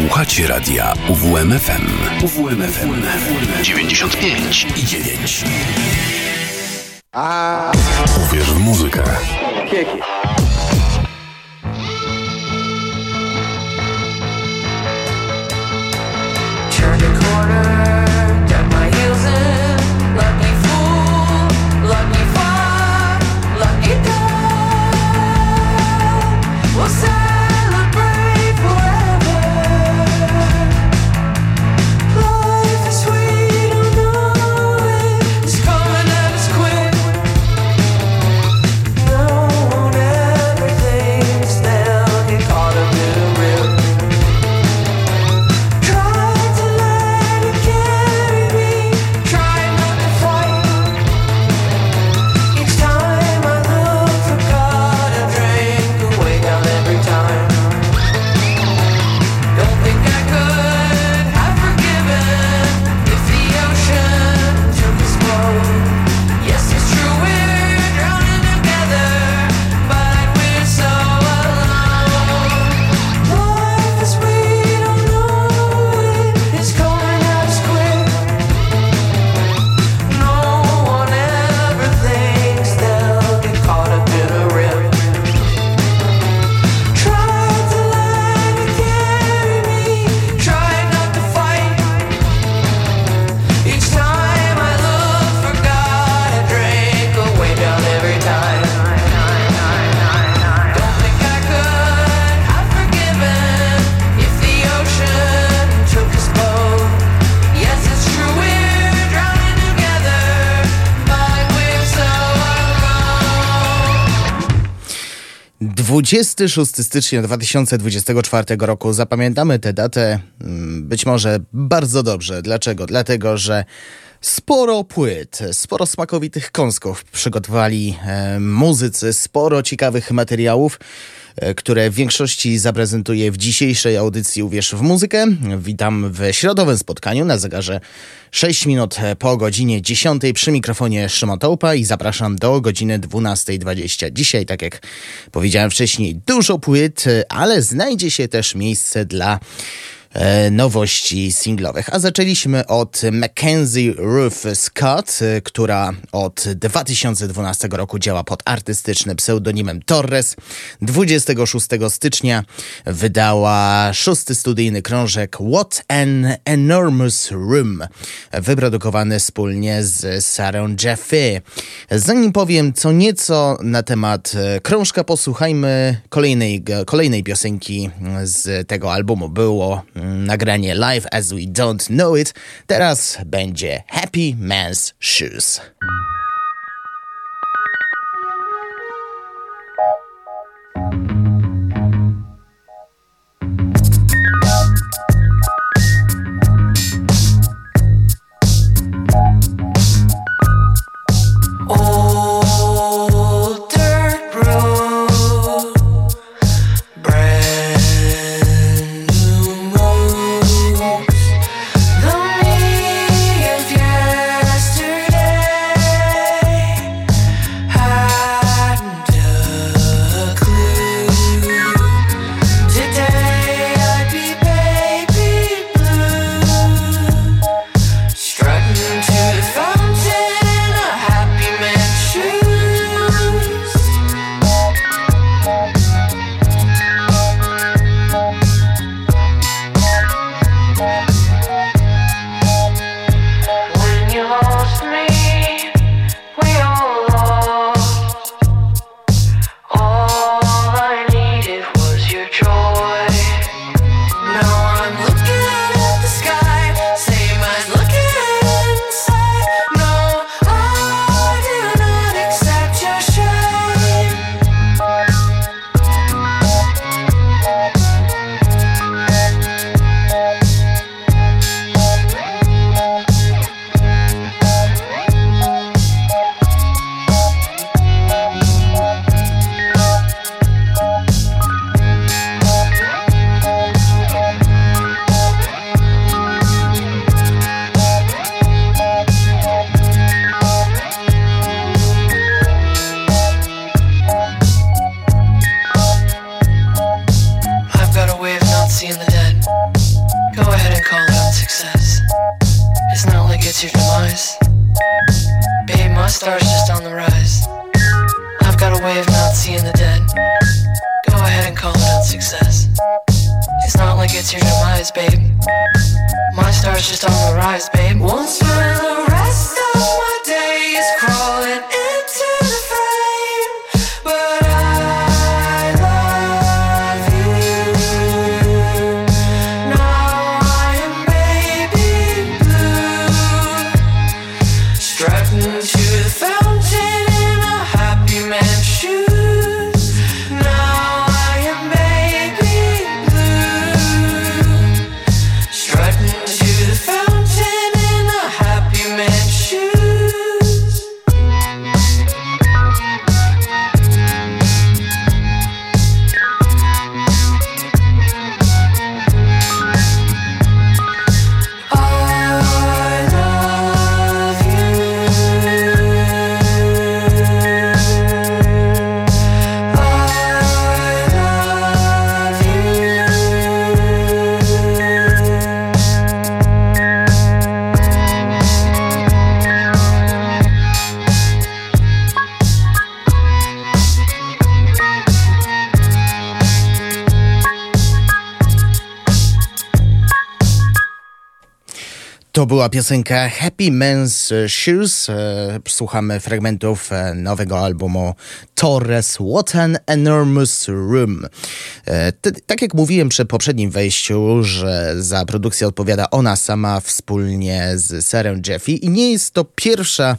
Słuchacie radia UWMFM. UWMFM 95 i 9. A... Uwierz w muzykę. Kieki. 26 stycznia 2024 roku. Zapamiętamy tę datę mm, być może bardzo dobrze. Dlaczego? Dlatego, że sporo płyt, sporo smakowitych kąsków przygotowali e, muzycy, sporo ciekawych materiałów. E, które w większości zaprezentuję w dzisiejszej audycji Uwierz w muzykę. Witam w środowym spotkaniu na zegarze 6 minut po godzinie 10 przy mikrofonie Szymon Tołpa i zapraszam do godziny 12.20. Dzisiaj, tak jak powiedziałem wcześniej, dużo płyt, ale znajdzie się też miejsce dla E, nowości singlowych. A zaczęliśmy od Mackenzie Ruth Scott, e, która od 2012 roku działa pod artystycznym pseudonimem Torres. 26 stycznia wydała szósty studyjny krążek What an Enormous Room, wyprodukowany wspólnie z Sarah Jeffy. Zanim powiem co nieco na temat e, krążka, posłuchajmy kolejnej, kolejnej piosenki z tego albumu. Było nagranie Live as We Don't Know It. Teraz będzie Happy Man's Shoes. Piosenka Happy Man's Shoes. E, Słuchamy fragmentów e, nowego albumu Torres What an Enormous Room. E, tak jak mówiłem przy poprzednim wejściu, że za produkcję odpowiada ona sama wspólnie z Sarah Jeffy i nie jest to pierwsza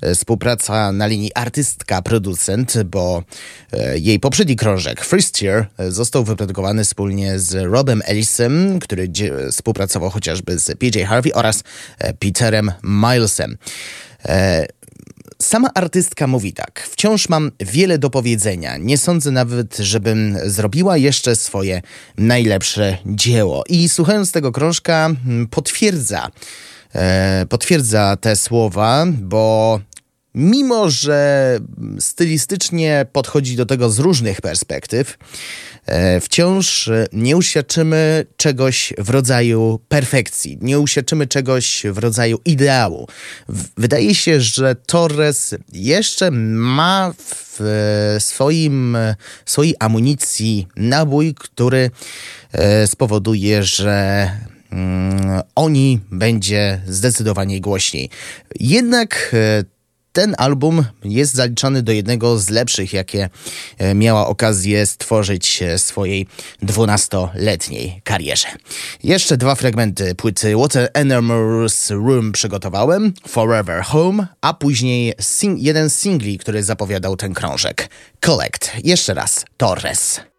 e, współpraca na linii artystka-producent, bo e, jej poprzedni krążek First Year został wyprodukowany wspólnie z Robem Ellisem, który współpracował chociażby z PJ Harvey oraz Peterem Milesem. E, Sama artystka mówi tak. Wciąż mam wiele do powiedzenia. Nie sądzę nawet, żebym zrobiła jeszcze swoje najlepsze dzieło. I słuchając tego krążka, potwierdza, e, potwierdza te słowa, bo mimo, że stylistycznie podchodzi do tego z różnych perspektyw, wciąż e, nie uświadczymy czegoś w rodzaju perfekcji, nie uświadczymy czegoś w rodzaju ideału. Wydaje się, że Torres jeszcze ma w e, swoim, e, swojej amunicji nabój, który e, spowoduje, że mm, oni będzie zdecydowanie głośniej. Jednak e, ten album jest zaliczany do jednego z lepszych, jakie e, miała okazję stworzyć e, swojej 12-letniej karierze. Jeszcze dwa fragmenty płyty What an Enormous Room przygotowałem, Forever Home, a później sing- jeden z singli, który zapowiadał ten krążek. Collect. Jeszcze raz. Torres.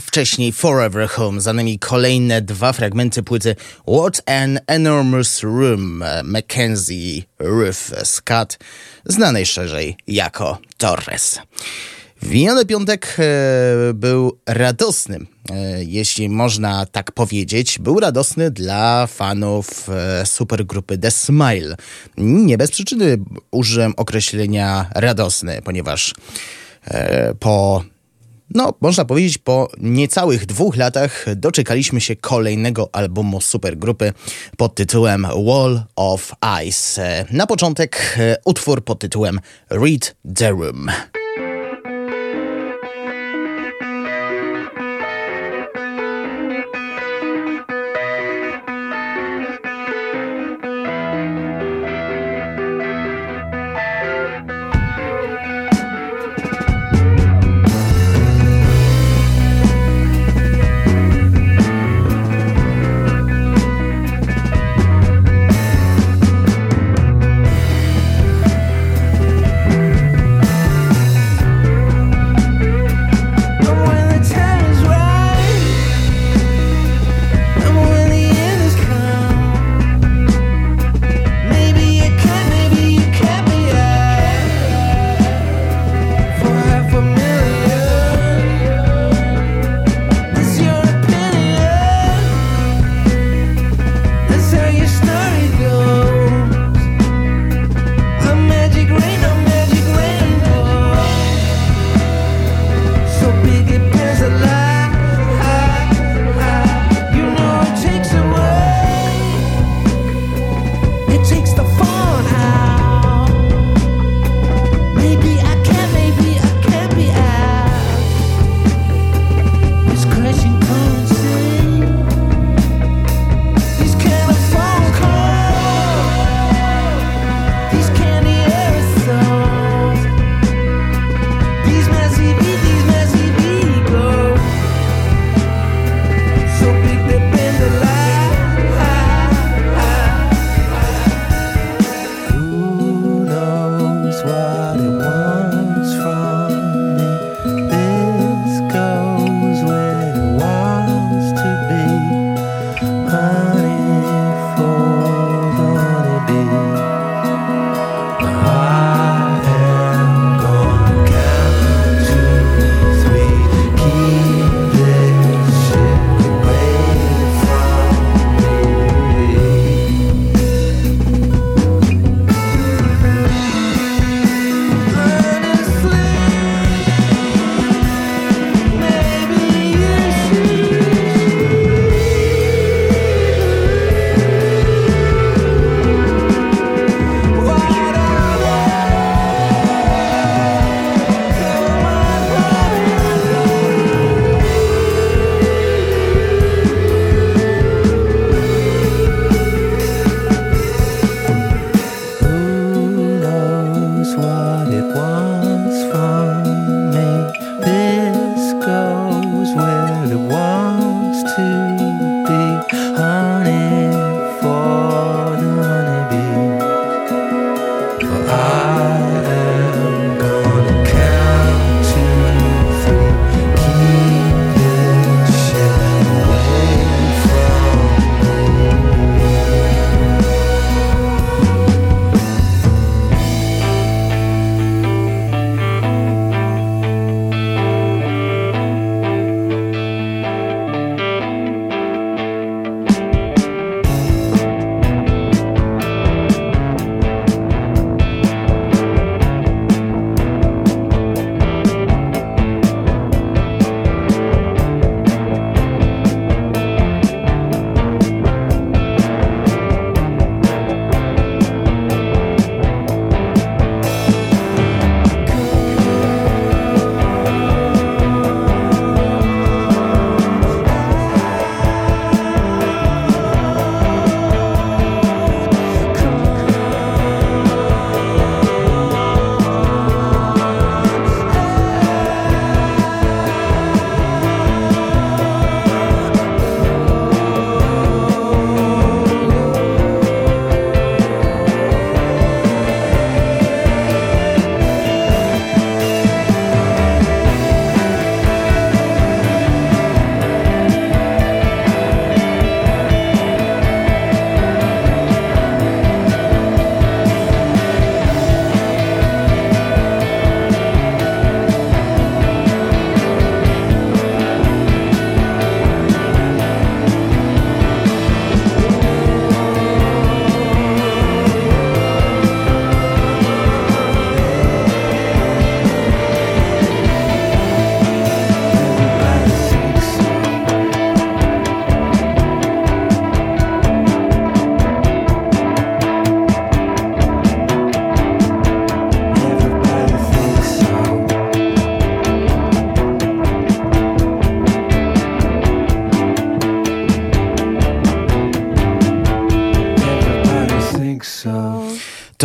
Wcześniej Forever Home, za nami kolejne dwa fragmenty płyty What an Enormous Room Mackenzie Ruth Scott, znanej szerzej jako Torres. Miniony piątek e, był radosny, e, jeśli można tak powiedzieć. Był radosny dla fanów e, supergrupy The Smile. Nie bez przyczyny użyłem określenia radosny, ponieważ po no, można powiedzieć, po niecałych dwóch latach doczekaliśmy się kolejnego albumu supergrupy pod tytułem Wall of Ice. Na początek utwór pod tytułem Read the Room.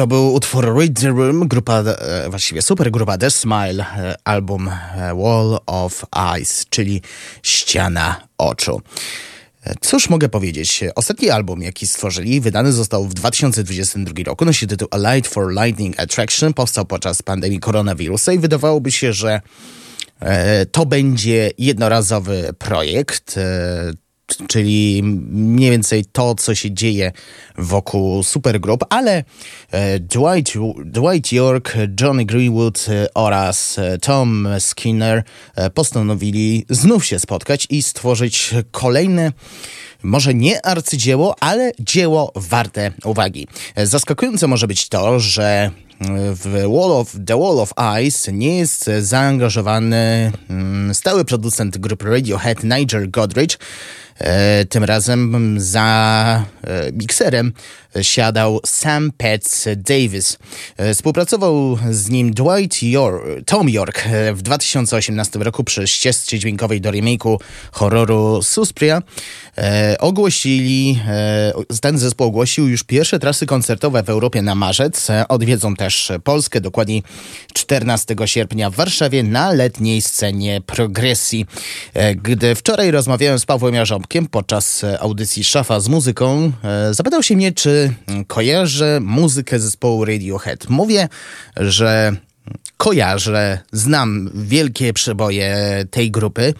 To był utwór Read the Room, grupa, e, właściwie super grupa The Smile, e, album e, Wall of Eyes, czyli ściana oczu. Cóż mogę powiedzieć? Ostatni album, jaki stworzyli, wydany został w 2022 roku, nosi tytuł A Light for Lightning Attraction, powstał podczas pandemii koronawirusa i wydawałoby się, że to będzie jednorazowy projekt czyli mniej więcej to, co się dzieje wokół supergrup, ale Dwight, Dwight York, Johnny Greenwood e, oraz e, Tom Skinner postanowili znów się spotkać i stworzyć kolejne może nie arcydzieło, ale dzieło warte uwagi. Zaskakujące może być to, że w Wall of, The Wall of Ice nie jest zaangażowany mm, stały producent grupy Radiohead Nigel Godrich, E, tym razem za e, mikserem siadał Sam Petz Davis. E, współpracował z nim Dwight York, Tom York w 2018 roku przy ścieżce dźwiękowej do remake'u horroru Suspiria. ogłosili, ten zespół ogłosił już pierwsze trasy koncertowe w Europie na marzec. odwiedzą też Polskę, dokładnie 14 sierpnia w Warszawie na letniej scenie progresji. Gdy wczoraj rozmawiałem z Pawłem Jarzą podczas e, audycji Szafa z muzyką e, zapytał się mnie, czy kojarzę muzykę zespołu Radiohead. Mówię, że kojarzę, znam wielkie przeboje tej grupy,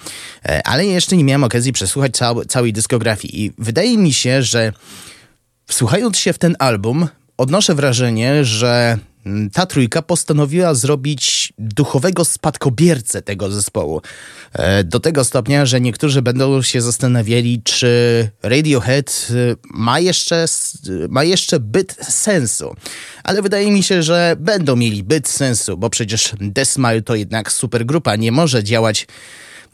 e, ale jeszcze nie miałem okazji przesłuchać cał całej dyskografii. I wydaje mi się, że wsłuchając się w ten album, odnoszę wrażenie, że ta trójka postanowiła zrobić duchowego spadkobiercę tego zespołu. E, do tego stopnia, że niektórzy będą się zastanawiali, czy Radiohead y, ma jeszcze, ma jeszcze byt sensu. Ale wydaje mi się, że będą mieli byt sensu, bo przecież The Smile to jednak supergrupa, nie może działać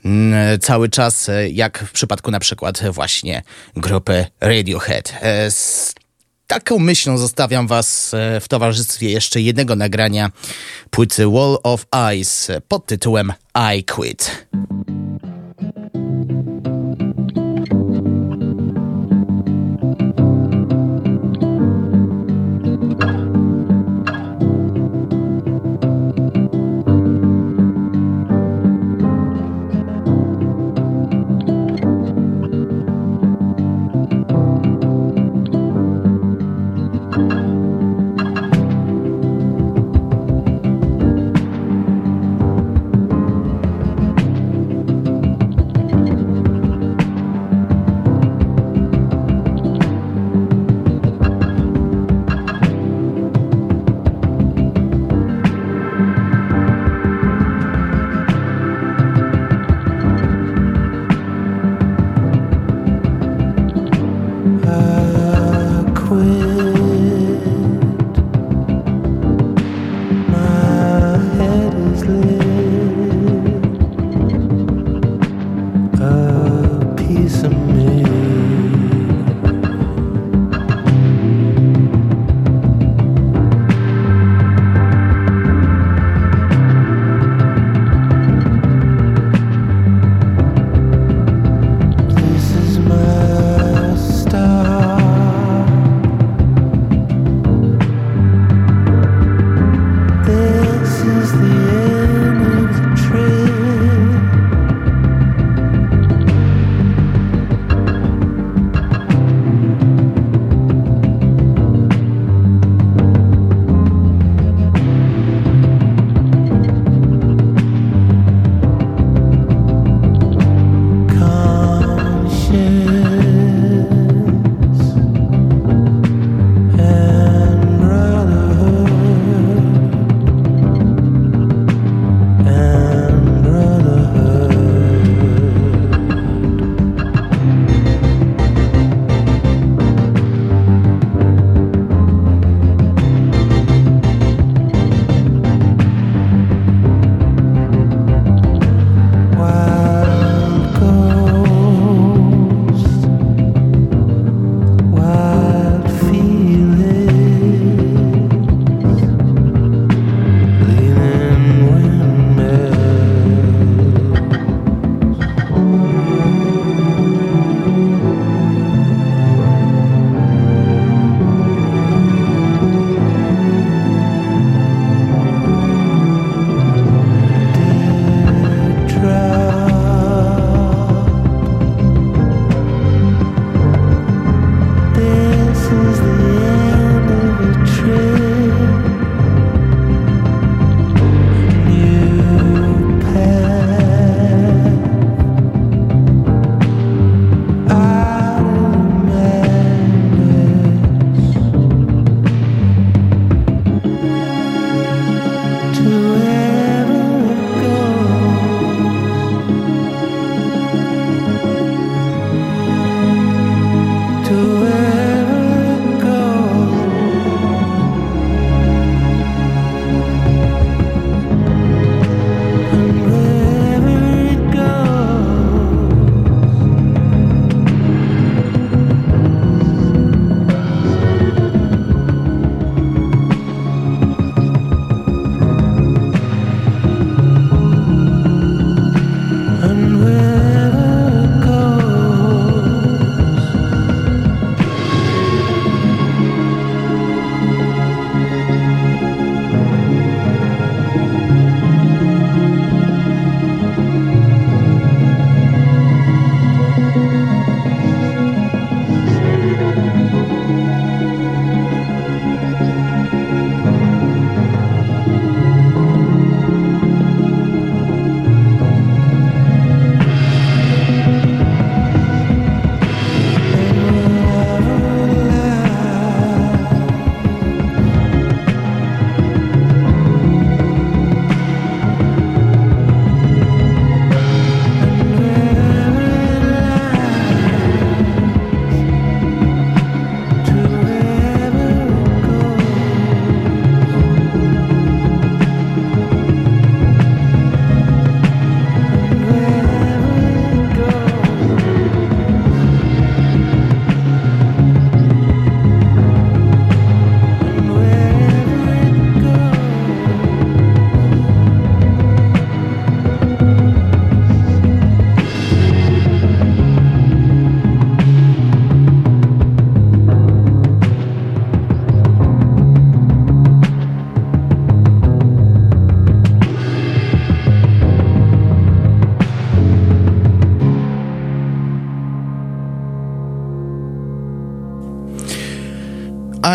mm, cały czas, e, jak w przypadku na przykład właśnie grupy Radiohead. E, taką myślą zostawiam Was e, w towarzystwie jeszcze jednego nagrania płyty Wall of Ice pod tytułem I Quit.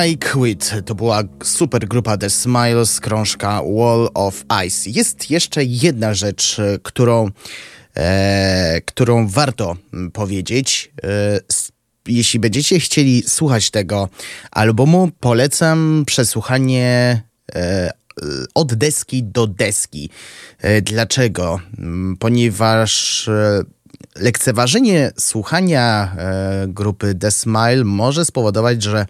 I Quit to była super grupa The Smiles, krążka Wall of Ice. Jest jeszcze jedna rzecz, którą, e, którą warto powiedzieć. E, jeśli będziecie chcieli słuchać tego albumu, polecam przesłuchanie e, od deski do deski. E, dlaczego? Mm, ponieważ e, lekceważenie słuchania e, grupy The Smile może spowodować, że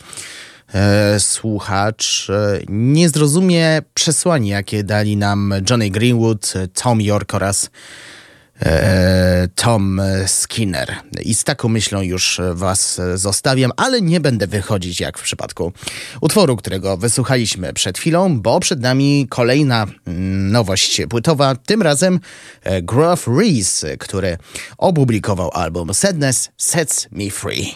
słuchacz nie zrozumie przesłania, jakie dali nam Johnny Greenwood, Tom York oraz E, Tom Skinner. I z taką myślą już Was zostawiam, ale nie będę wychodzić jak w przypadku utworu, którego wysłuchaliśmy przed chwilą, bo przed nami kolejna mm, nowość płytowa, tym razem e, Gruff Reese, który opublikował album Sadness Sets Me Free.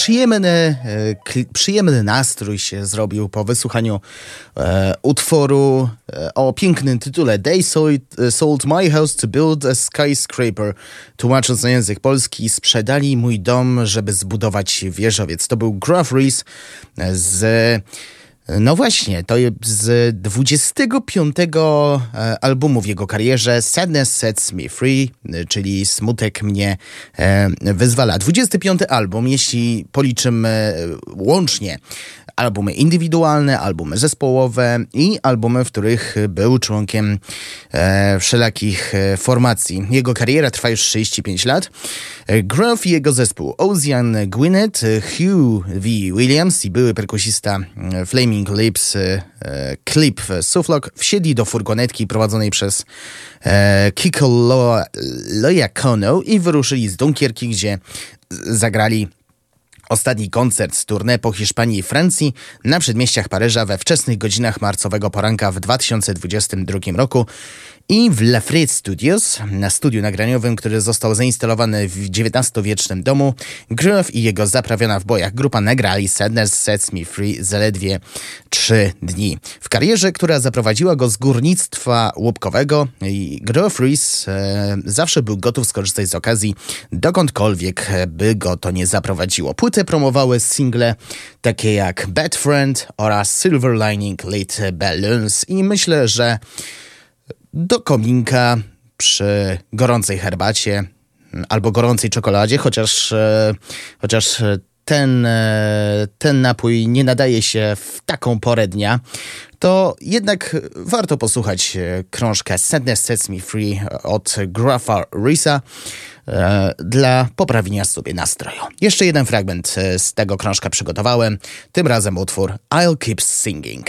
Przyjemny, e, przyjemny nastrój się zrobił po wysłuchaniu e, utworu e, o pięknym tytule They sold, sold my house to build a skyscraper. Tłumacząc na język polski, sprzedali mój dom, żeby zbudować wieżowiec. To był Gruff Reese z no właśnie, to jest z 25 e, albumu w jego karierze Sadness Sets Me Free, czyli Smutek mnie e, wyzwala. 25 album, jeśli policzymy łącznie albumy indywidualne, albumy zespołowe i albumy, w których był członkiem e, wszelakich formacji. Jego kariera trwa już 35 lat. Gruff i jego zespół Ocean Gwyneth, Hugh V. Williams i były perkusista Flaming Flaming Lips e, klip Suflok wsiedli do furgonetki prowadzonej przez e, Kiko Lojakono i wyruszyli z Dunkierki, gdzie zagrali Ostatni koncert z tournée po Hiszpanii i Francji na przedmieściach Paryża we wczesnych godzinach marcowego poranka w 2022 roku i w La Studios, na studiu nagraniowym, który został zainstalowany w XIX-wiecznym domu, Groove i jego zaprawiona w bojach grupa nagrali Sadness Sets Me Free zaledwie trzy dni. W karierze, która zaprowadziła go z górnictwa łupkowego, Groove Reese e, zawsze był gotów skorzystać z okazji dokądkolwiek by go to nie zaprowadziło. Płytę promowały single takie jak Bad Friend oraz Silver Lining Lit Balloons i myślę, że do kominka przy gorącej herbacie albo gorącej czekoladzie, chociaż, e, chociaż ten, e, ten napój nie nadaje się w taką porę dnia, to jednak warto posłuchać e, krążkę Sadness Sets Me Free od Graffa Risa dla poprawienia sobie nastroju. Jeszcze jeden fragment z tego krążka przygotowałem, tym razem utwór I'll Keep Singing.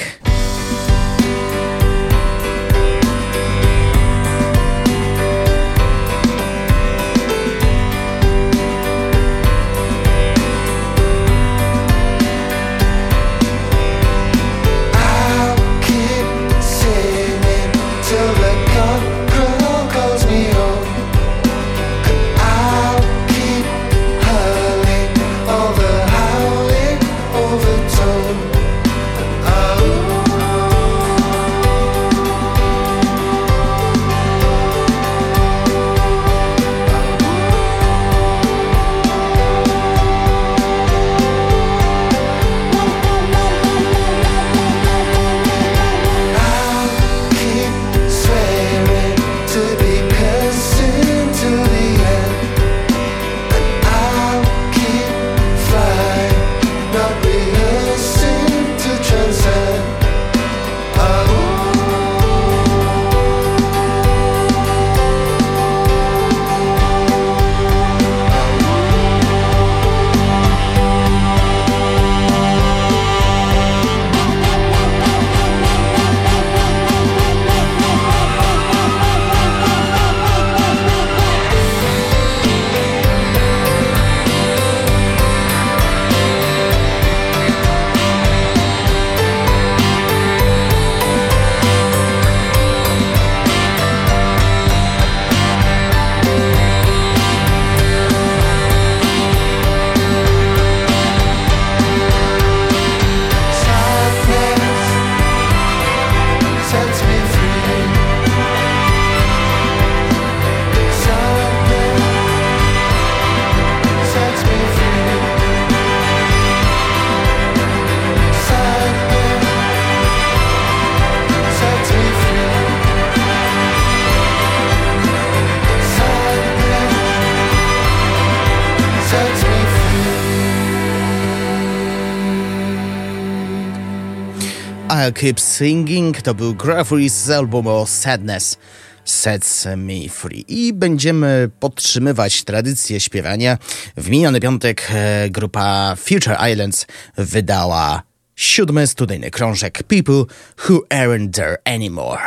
Keep Singing to był Graveries z albumu Sadness Sets Me Free. I będziemy podtrzymywać tradycję śpiewania. W miniony piątek e, grupa Future Islands wydała siódmy studyjny krążek People Who Aren't There Anymore.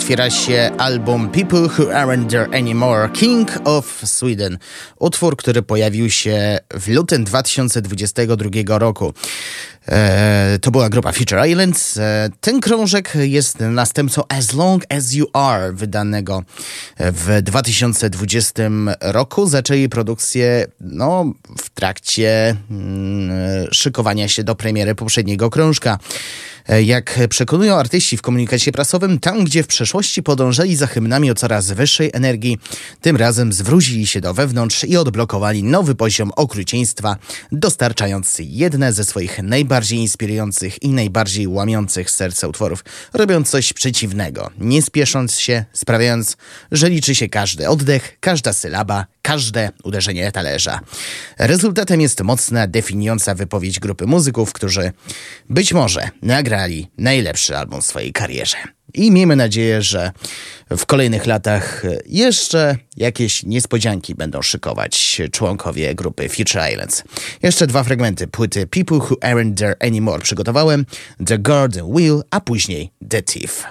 Otwiera się album People Who Aren't There Anymore King of Sweden. Utwór, który pojawił się w lutym 2022 roku. E, to była grupa Future Islands. E, ten krążek jest następcą As Long As You Are, wydanego w 2020 roku. Zaczęli produkcję no, w trakcie mm, szykowania się do premiery poprzedniego krążka. E, jak przekonują artyści w komunikacie prasowym, tam gdzie w przeszłości podążali za hymnami o coraz wyższej energii, tym razem zwrócili się do wewnątrz i odblokowali nowy poziom okrucieństwa, dostarczając jedne ze swoich najbardziej inspirujących i najbardziej łamiących serce utworów, robiąc coś przeciwnego, nie spiesząc się, sprawiając, że liczy się każdy oddech, każda sylaba, każde uderzenie talerza. Rezultatem jest mocna, definiująca wypowiedź grupy muzyków, którzy być może nagrali najlepszy album w swojej karierze. I miejmy nadzieję, że w kolejnych latach jeszcze jakieś niespodzianki będą szykować członkowie grupy Future Islands. Jeszcze dwa fragmenty płyty People Who Aren't There Anymore przygotowałem, The Garden Wheel, a później The Thief.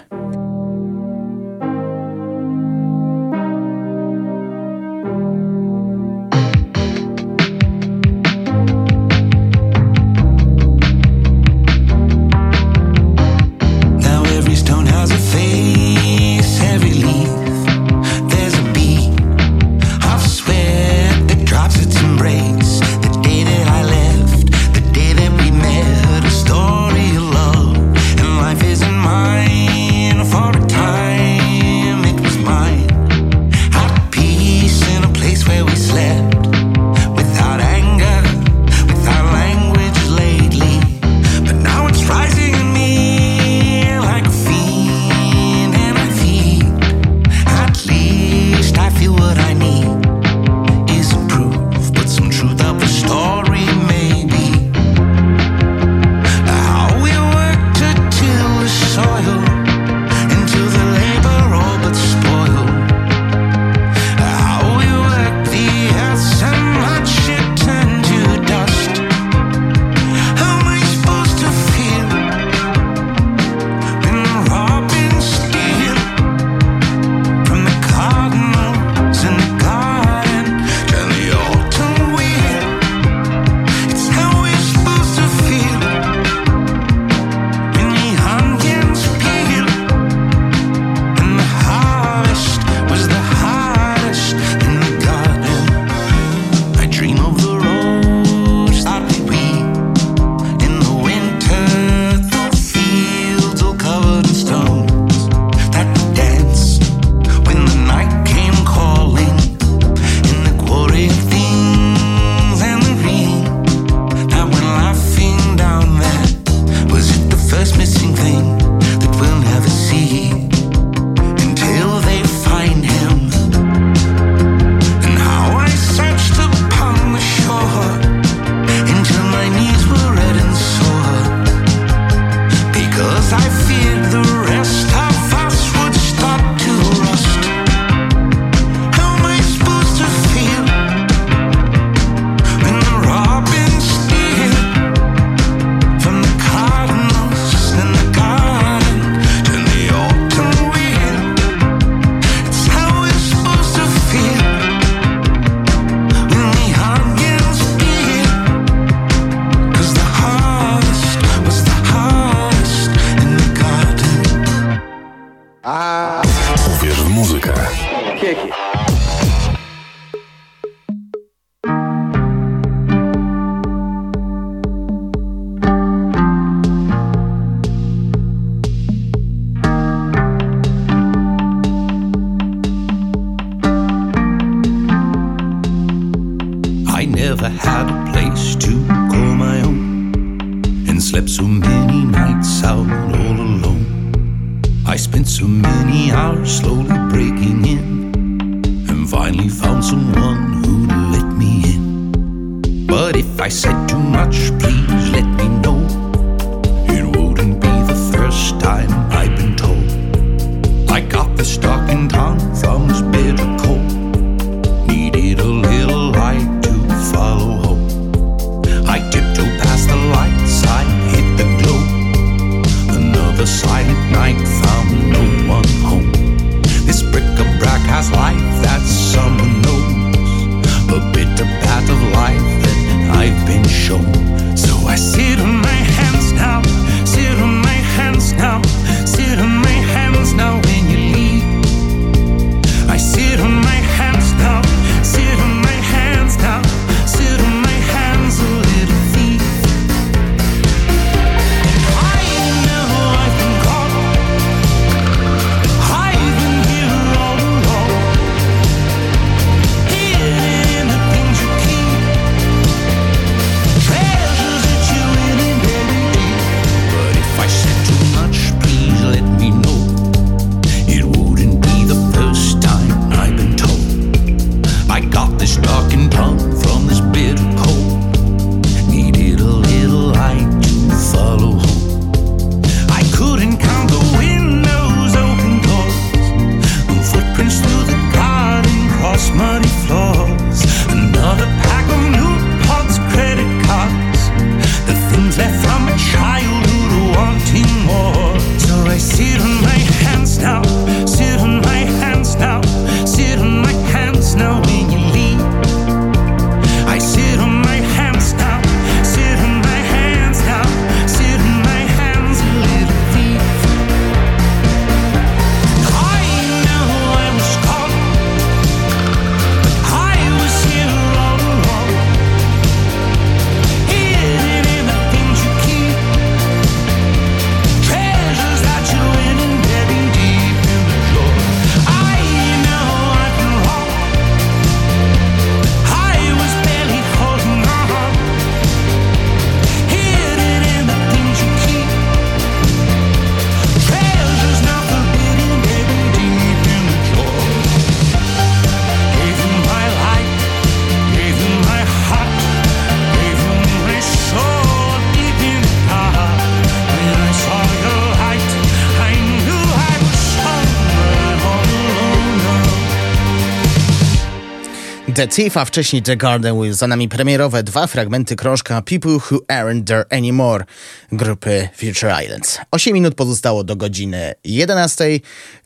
The Thief, a wcześniej The Garden Will. Za nami premierowe dwa fragmenty krążka People Who Aren't There Anymore grupy Future Islands. 8 minut pozostało do godziny 11.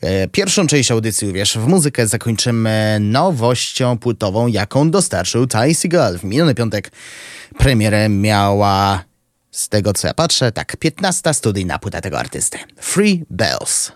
E, pierwszą część audycji Uwierz w muzykę zakończymy nowością płytową, jaką dostarczył Ty Seagal. W miniony piątek premierę miała, z tego co ja patrzę, tak, 15 studyjna płyta tego artysty. Free Bells.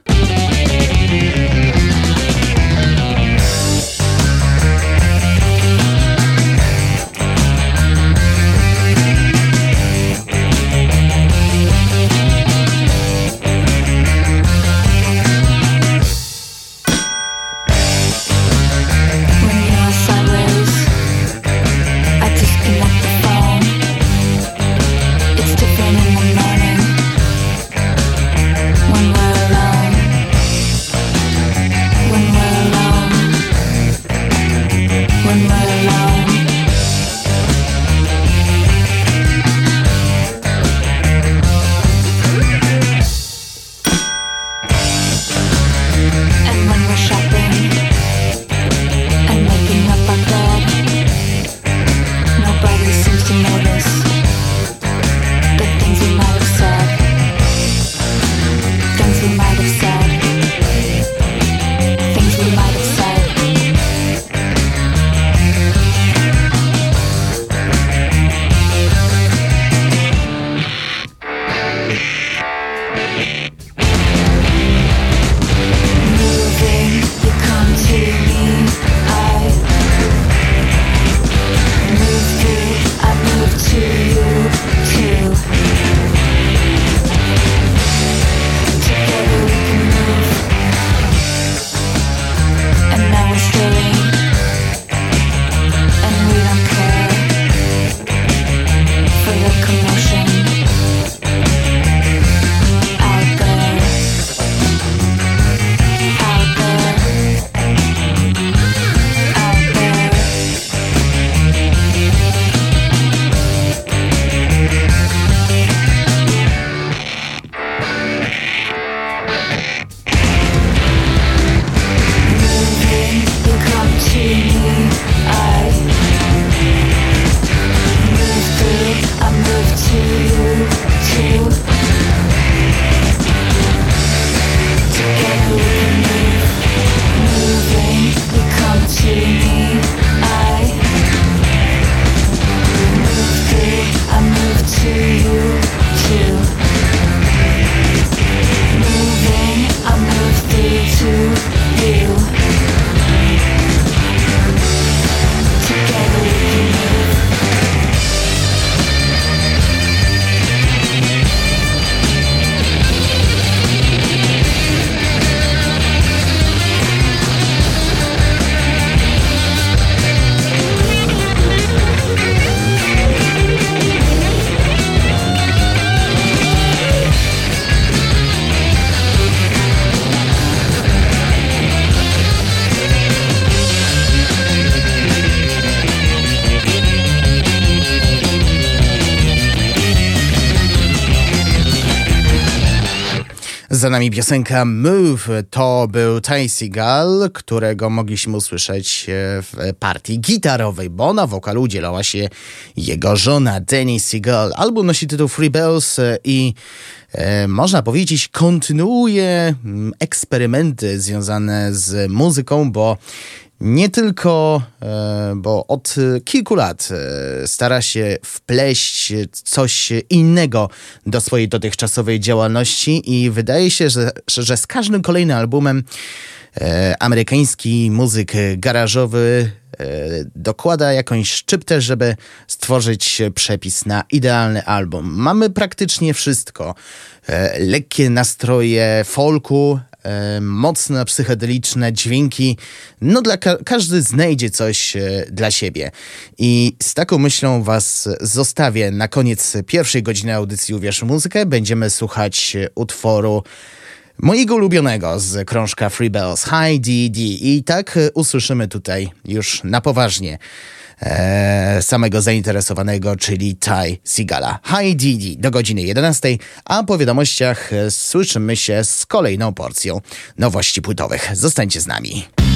Nami piosenka Move to był Ty Seagal, którego mogliśmy usłyszeć e, w partii gitarowej, bo na wokalu udzielała się jego żona Danny Seagal. Album nosi tytuł Free Bells e, i e, można powiedzieć kontynuuje mm, eksperymenty związane z muzyką, bo nie tylko, e, bo od kilku lat e, stara się wpleść coś innego do swojej dotychczasowej działalności i wydaje się, że, że z każdym kolejnym albumem e, amerykański muzyk garażowy dokłada jakąś szczyptę, żeby stworzyć przepis na idealny album. Mamy praktycznie wszystko. Lekkie nastroje folku, mocne psychedeliczne dźwięki. No dla ka każdy znajdzie coś e, dla siebie. I z taką myślą was zostawię na koniec pierwszej godziny audycji Uwierz Muzykę. Będziemy słuchać utworu mojego ulubionego z krążka Free Bells, High D&D. I tak usłyszymy tutaj już na poważnie e, samego zainteresowanego, czyli Ty Sigala. Hi Didi do godziny 11, a po wiadomościach słyszymy się z kolejną porcją nowości płytowych. Zostańcie z nami.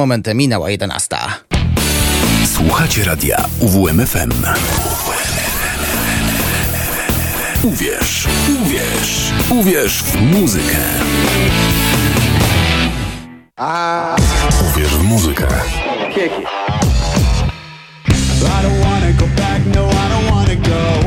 Momentem minęła 11. Słuchacie radia UWMFM. Uwierz, uwierz, uwierz w muzykę. Uwierz w muzykę. I don't wanna go back, no, I don't wanna go.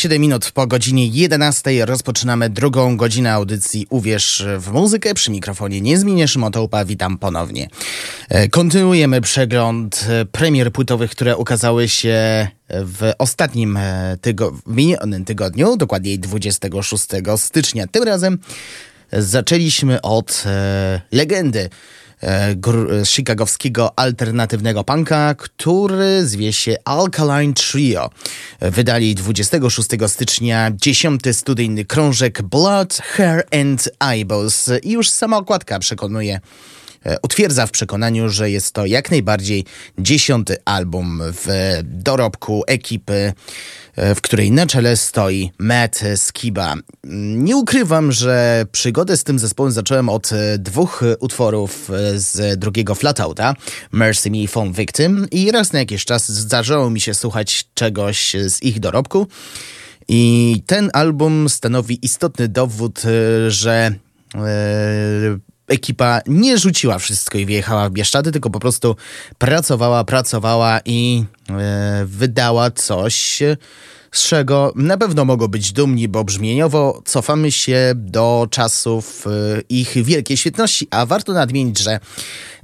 7 minut po godzinie 11 rozpoczynamy drugą godzinę audycji Uwierz w muzykę. Przy mikrofonie niezmiennie Szymon Tołpa, witam ponownie. E, Kontynuujemy przegląd e, premier płytowych, które ukazały się w ostatnim e, tygo- minionym tygodniu, dokładniej 26 stycznia. Tym razem zaczęliśmy od legendy gr- e, chicagowskiego alternatywnego punka, który zwie się Alkaline Trio. Wydali 26 stycznia 10 studyjny krążek Blood, Hair and Eyeballs i już sama okładka przekonuje e, utwierdza w przekonaniu, że jest to jak najbardziej dziesiąty album w dorobku ekipy, e, w której na czele stoi Matt Skiba. Nie ukrywam, że przygodę z tym zespołem zacząłem od e, dwóch e, utworów e, z drugiego Flatouta, Mercy Me Phone Victim i raz na jakiś czas zdarzało mi się słuchać czegoś z ich dorobku. I ten album stanowi istotny dowód, e, że e, ekipa nie rzuciła wszystko i wyjechała w Bieszczady, tylko po prostu pracowała, pracowała i e, wydała coś, z czego na pewno mogą być dumni, bo brzmieniowo cofamy się do czasów e, ich wielkiej świetności, a warto nadmienić, że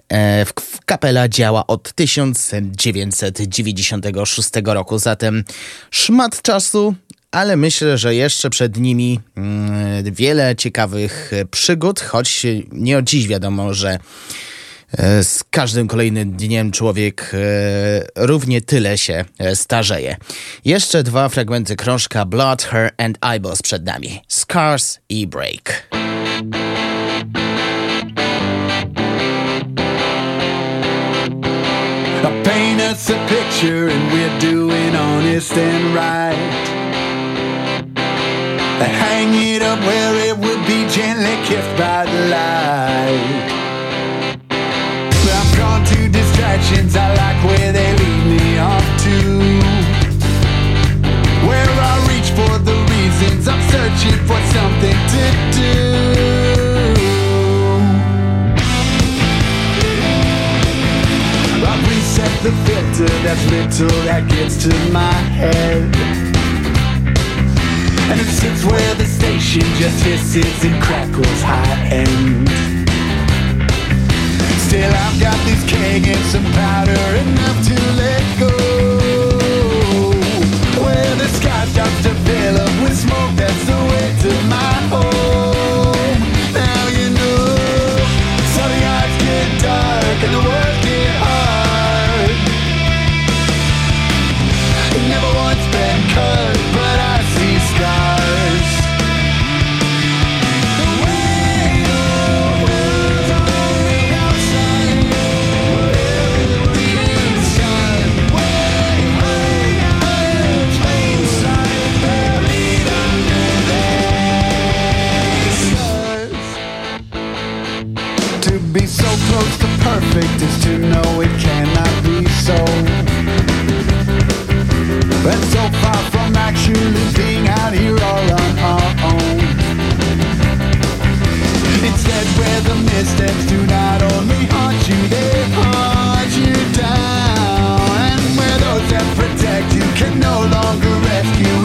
e, w, kapela działa od 1996 roku, zatem szmat czasu, ale myślę, że jeszcze przed nimi mm, wiele ciekawych e, przygód, choć nie od dziś wiadomo, że e, z każdym kolejnym dniem człowiek e, równie tyle się starzeje. Jeszcze dwa fragmenty krążka Blood, Hair and Eyeballs przed nami. Scars i Break. A picture and we're doing honest and right. I hang it up where it would be gently kissed by the light. But I'm drawn to distractions, I like where they lead me off to. Where I reach for the reasons, I'm searching for something to do. I reset the filter that's little that gets to my head. And it sits where the station just hisses and crackles high end. Still, I've got this keg and some powder enough to let go. Where the sky starts to fill up with smoke, that's the way to my perfect is to know it cannot be so. And so far from actually being out here all on our own. Instead, where the missteps do not only haunt you, they haunt you down. And where those that protect you can no longer rescue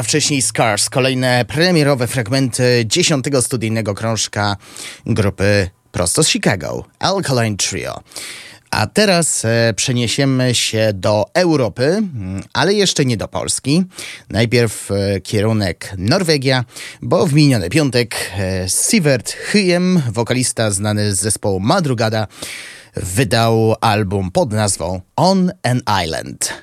a wcześniej Scars, kolejne premierowe fragmenty dziesiątego studyjnego krążka grupy prosto z Chicago, Alkaline Trio. A teraz e, przeniesiemy się do Europy, mm, ale jeszcze nie do Polski. Najpierw e, kierunek Norwegia, bo w miniony piątek e, Sivert Hyjem, wokalista znany z zespołu Madrugada, wydał album pod nazwą On an Island.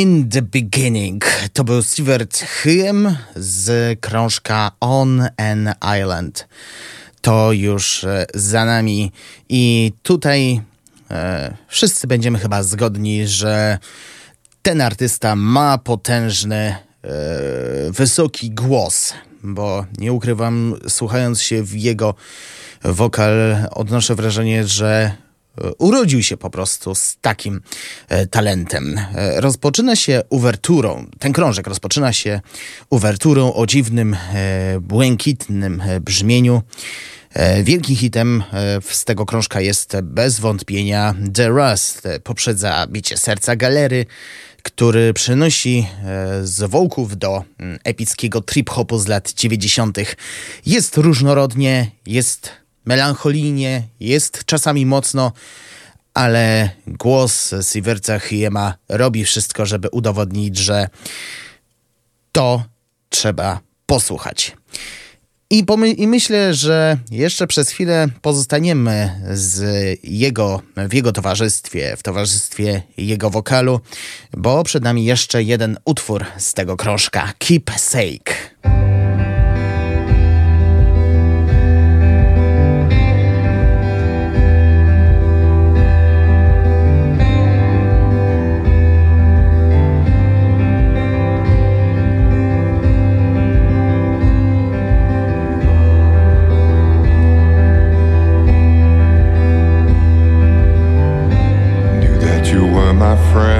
In the Beginning. To był Stewart Hyem z krążka On an Island. To już e, za nami i tutaj e, wszyscy będziemy chyba zgodni, że ten artysta ma potężny, e, wysoki głos, bo nie ukrywam, słuchając się w jego wokal, odnoszę wrażenie, że urodził się po prostu z takim e, talentem. E, rozpoczyna się uwerturą, ten krążek rozpoczyna się uwerturą o dziwnym, błękitnym brzmieniu. Wielkim hitem z tego krążka jest bez wątpienia The Rust. Poprzedza bicie serca galery, który przynosi z wołków do mm, epickiego trip-hopu z lat 90. Jest różnorodnie, jest melancholijnie, jest czasami mocno, ale głos Siverca Hiema robi wszystko, żeby udowodnić, że to trzeba posłuchać. I, I, myślę, że jeszcze przez chwilę pozostaniemy z jego, w jego towarzystwie, w towarzystwie jego wokalu, bo przed nami jeszcze jeden utwór z tego krążka Keep Sake. my friend.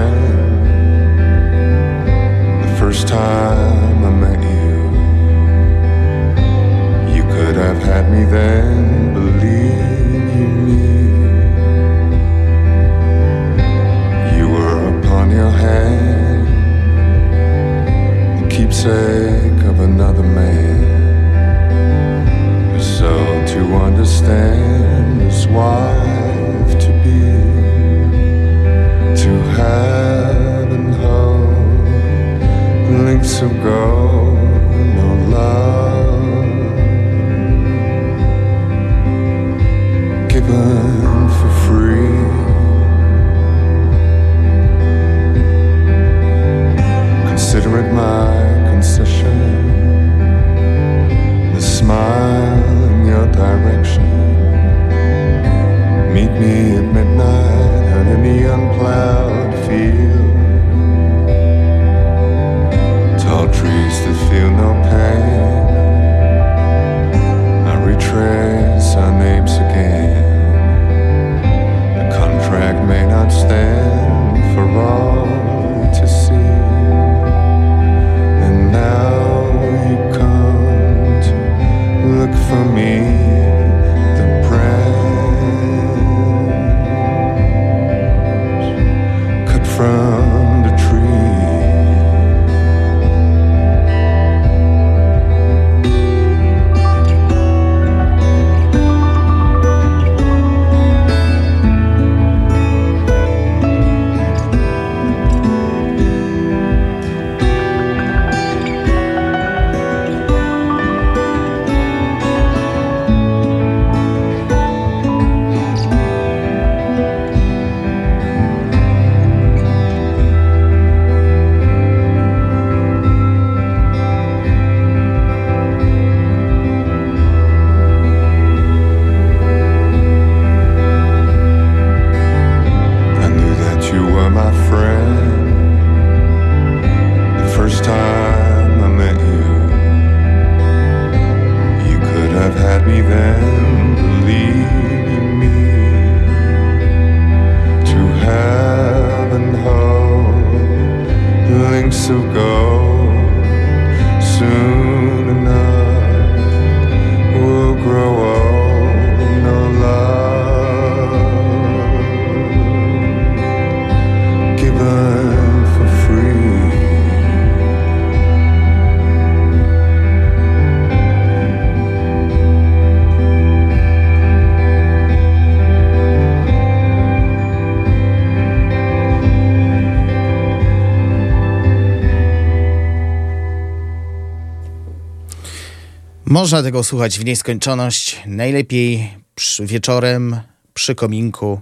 Można tego słuchać w nieskończoność. Najlepiej przy wieczorem przy kominku.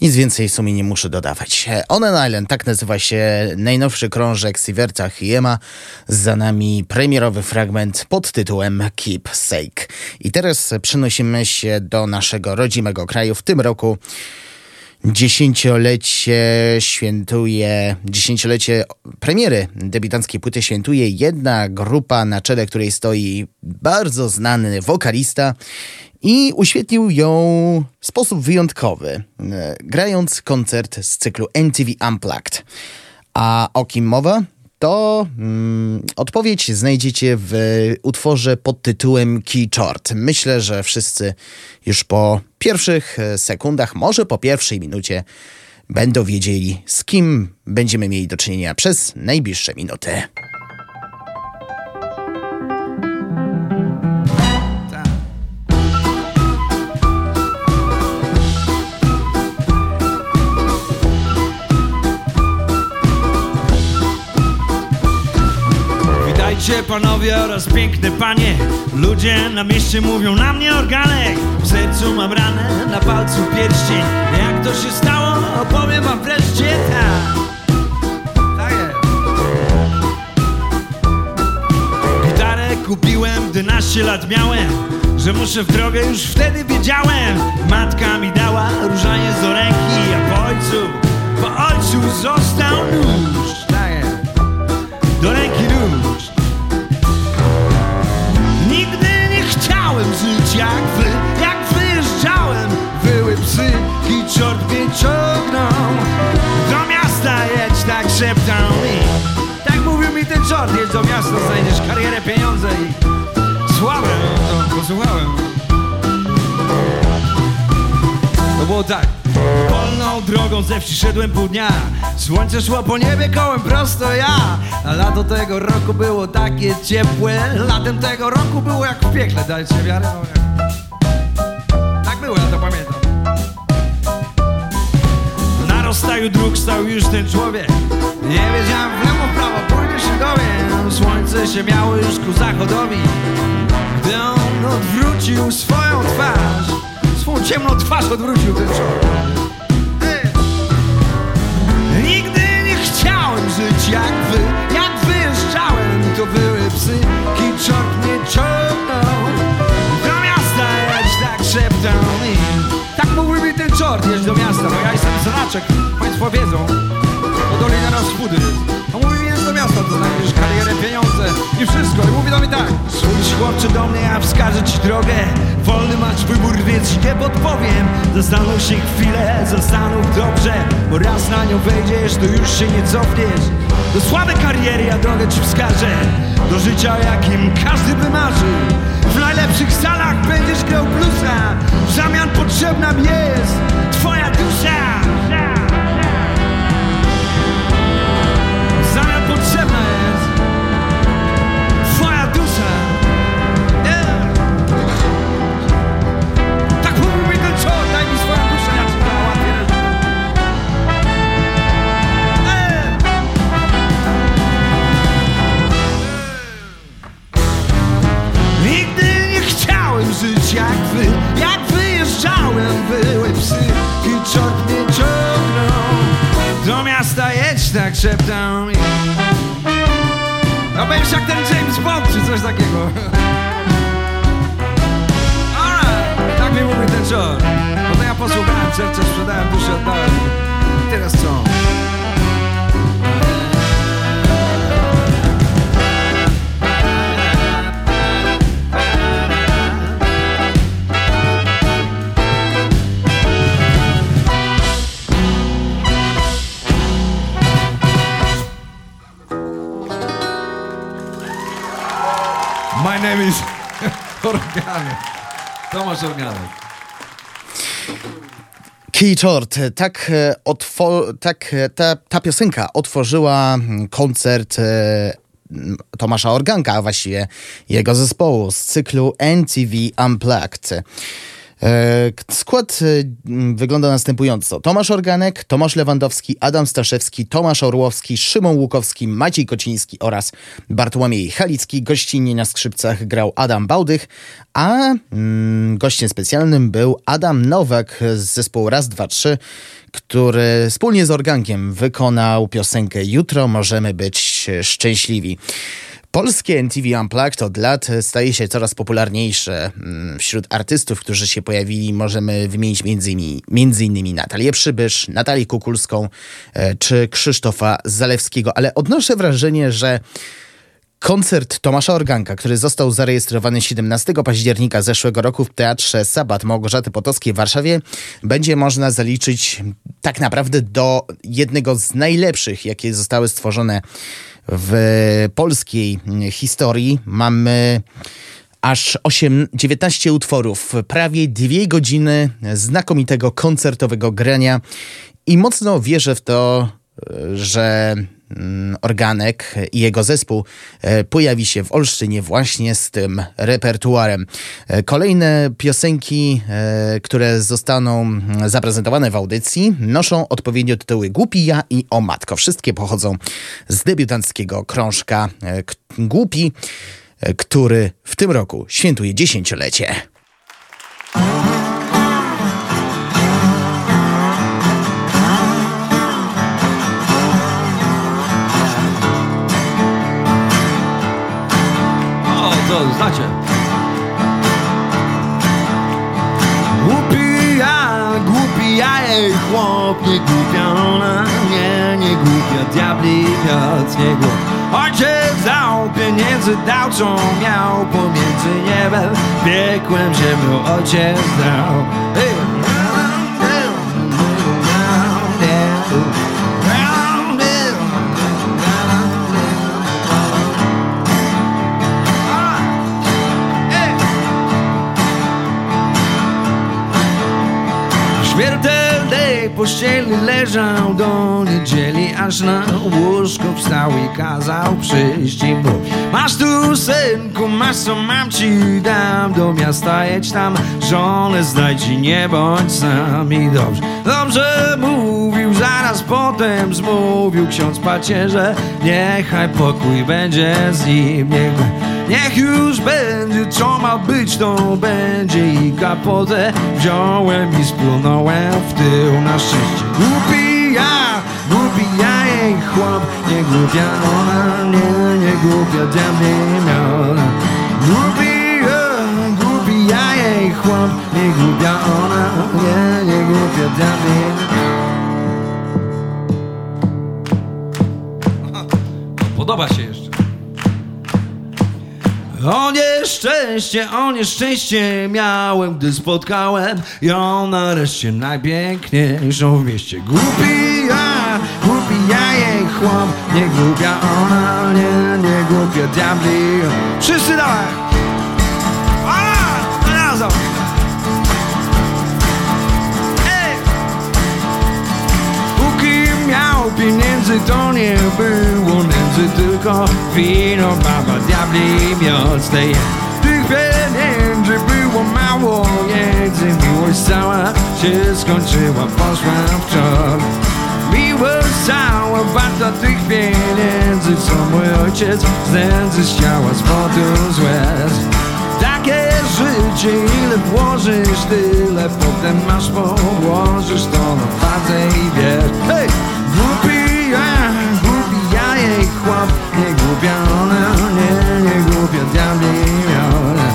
Nic więcej w sumie nie muszę dodawać. On an Island, tak nazywa się najnowszy krążek Siverta Hiema. Za nami premierowy fragment pod tytułem Keep Sake. I teraz przenosimy się do naszego rodzimego kraju. W tym roku dziesięciolecie świętuje, dziesięciolecie premiery debiutanckiej płyty świętuje jedna grupa, na czele której stoi bardzo znany wokalista i uświetlił ją w sposób wyjątkowy, e, grając koncert z cyklu MTV Unplugged. A o kim mowa? To mm, odpowiedź znajdziecie w utworze pod tytułem Key Chart. Myślę, że wszyscy już po pierwszych e, sekundach, może po pierwszej minucie będą wiedzieli, z kim będziemy mieli do czynienia przez najbliższe minuty. Panowie oraz piękne panie. Ludzie na mieście mówią na mnie organek. W sercu mam ranę, na palcu pierścień. Jak to się stało, opowiem wam wreszcie. Tak. Tak Gitarę kupiłem, gdy naście lat miałem Że muszę w drogę, już wtedy wiedziałem. Matka mi dała różanie do ręki A po ojcu, po ojcu został nóż. Tak do ręki jak wy Jak wyjeżdżałem, były psy I czort mnie ciągnął. Do miasta jedź, tak szeptał mi. Tak mówił mi ten czort, jedź do miasta Znajdziesz karierę, pieniądze i sławę No, posłuchałem. To było tak. Wolną drogą ze wsi szedłem pół dnia. Słońce szło po niebie kołem prosto ja. A lato tego roku było takie ciepłe. Latem tego roku było jak w piekle Dajcie wiarę? No, Tak było, ja to pamiętam. Na rozstaju dróg stał już ten człowiek. Nie wiedziałem w lewo, w prawo, pójdę się dowiem Słońce się miało już ku zachodowi. Gdy on odwrócił swoją twarz ciemną twarz odwrócił ten człowiek. Nigdy nie chciałem żyć jak wy. Jak wyjeżdżałem, to były psy. Kiczok mnie ciągnął. Do miasta jedź, tak szeptał mi. Tak mówił mi ten czort, jedź do miasta. Bo ja jestem zraczek, państwo wiedzą. To Dolina Rozpudy A mówi miasta, to znajdziesz karierę, pieniądze I wszystko, i mówi do mnie tak. Spójrz chłopcze do mnie, ja wskażę ci drogę. Wolny masz wybór, więc ci nie podpowiem. Zastanów się chwilę, zastanów dobrze Bo raz na nią wejdziesz, to już się nie cofniesz. Do słabej kariery ja drogę ci wskażę. Do życia, jakim każdy by marzył. W najlepszych salach będziesz grał bluesa. W zamian potrzebna mi jest twoja dusza potrzebna jest Twoja dusza yeah. Tak mówił mi ten czort, daj mi swoją duszę, ja ci załatwię Ej! Nigdy nie chciałem żyć jak wy Jak wyjeżdżałem, były psy I czort mnie ciągnął Do miasta jedź, tak szeptał mi No będziesz jak ten James Bond, czy coś takiego. Alright, tak mi mówi ten czort No to ja posłuchałem, serce sprzedałem, duszę oddałem. I teraz co? Is Organek. Tomasz Organek. Key Chord, tak, e, otwo- tak e, ta, ta piosenka otworzyła mm, koncert e, Tomasza Organka, a właściwie jego zespołu z cyklu NTV Unplugged. E, Skład e, wygląda następująco. Tomasz Organek, Tomasz Lewandowski, Adam Staszewski, Tomasz Orłowski, Szymon Łukowski, Maciej Kociński oraz Bartłomiej Halicki. Gościnnie na skrzypcach grał Adam Bałdych, a mm, gościem specjalnym był Adam Nowak z zespołu Raz, Dwa, Trzy, który wspólnie z Organkiem wykonał piosenkę Jutro możemy być szczęśliwi. Polskie NTV Unplugged od lat staje się coraz popularniejsze. Mm, Wśród artystów, którzy się pojawili, możemy wymienić innymi, między innymi Natalię Przybysz, Natalię Kukulską e, czy Krzysztofa Zalewskiego, ale odnoszę wrażenie, że Koncert Tomasza Organka, który został zarejestrowany 17 października zeszłego roku w Teatrze Sabat Małgorzaty Potockiej w Warszawie, będzie można zaliczyć tak naprawdę do jednego z najlepszych, jakie zostały stworzone w polskiej historii. Mamy aż 8, 19 utworów, prawie dwie godziny znakomitego koncertowego grania i mocno wierzę w to, że Organek i jego zespół e, pojawi się w Olsztynie właśnie z tym repertuarem. E, Kolejne piosenki, e, które zostaną mm, zaprezentowane w audycji, noszą odpowiednio tytuły Głupi ja i O Matko. Wszystkie pochodzą z debiutanckiego krążka Głupi, który w tym roku świętuje dziesięciolecie. To znacie. Głupi ja, głupi ja, ej, chłop, nie głupia ona, nie, nie głupia, diabli wiatr, nie głupia. Ojciec dał pieniędzy, dał co miał pomiędzy niebem, piekłem, ziemią, ojciec dał. Pościeli leżał do niedzieli Aż na łóżko wstał i kazał przyjść i mówić Masz tu synku, masz co mam ci dam. Do miasta jedź tam, żonę znajdź nie bądź sam I dobrze, dobrze mówił Zaraz potem zmówił ksiądz pacierze Niechaj pokój będzie z nim Niech, niech już będzie, co ma być to będzie I kapotę wziąłem i splunąłem w tył na szczęście. Głupi ja, głupi ja jej chłop Nie głupia ona, nie, nie głupia diabli miała. Głupi ja, głupi ja jej chłop Nie głupia ona, nie, nie głupia diabli Podoba się jeszcze o nieszczęście, o nieszczęście miałem, gdy spotkałem ją nareszcie najpiękniejszą w mieście. Głupi ja, głupi ja jej chłop, nie głupia ona, nie, nie głupia diabli. Wszyscy dawaj! Pieniędzy, to nie było nędzy, tylko wino, baba, diabli, tej. Tych pieniędzy było mało, między miłość cała się skończyła, poszła w czor. Miłość cała warta tych pieniędzy, co mój ojciec z nędzy z z potu z łez. Takie życie, ile włożysz, tyle potem masz położysz to na wadze i wiesz! Chłop. Nie głupia ona, nie, nie głupia diabli ona.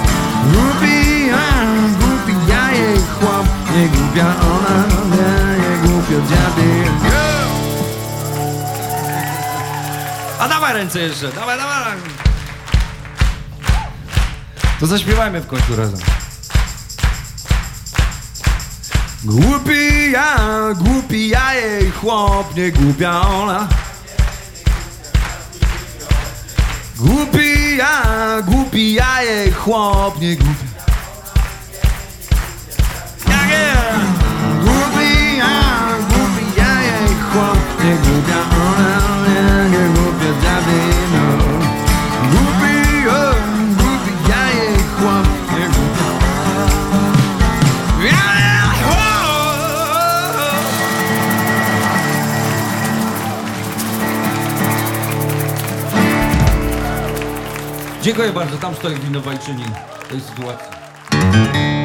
Głupi ja, głupi ja jej chłop. Nie głupia ona, nie, nie głupia diabli. A dawaj ręce jeszcze, dawaj, dawaj. To zaśpiewajmy w końcu razem. Głupi ja, głupi ja jej chłop, nie głupia ona. Głupi ja, głupi ja chłop, nie głupia. pozostaje winowajczyni tej sytuacji.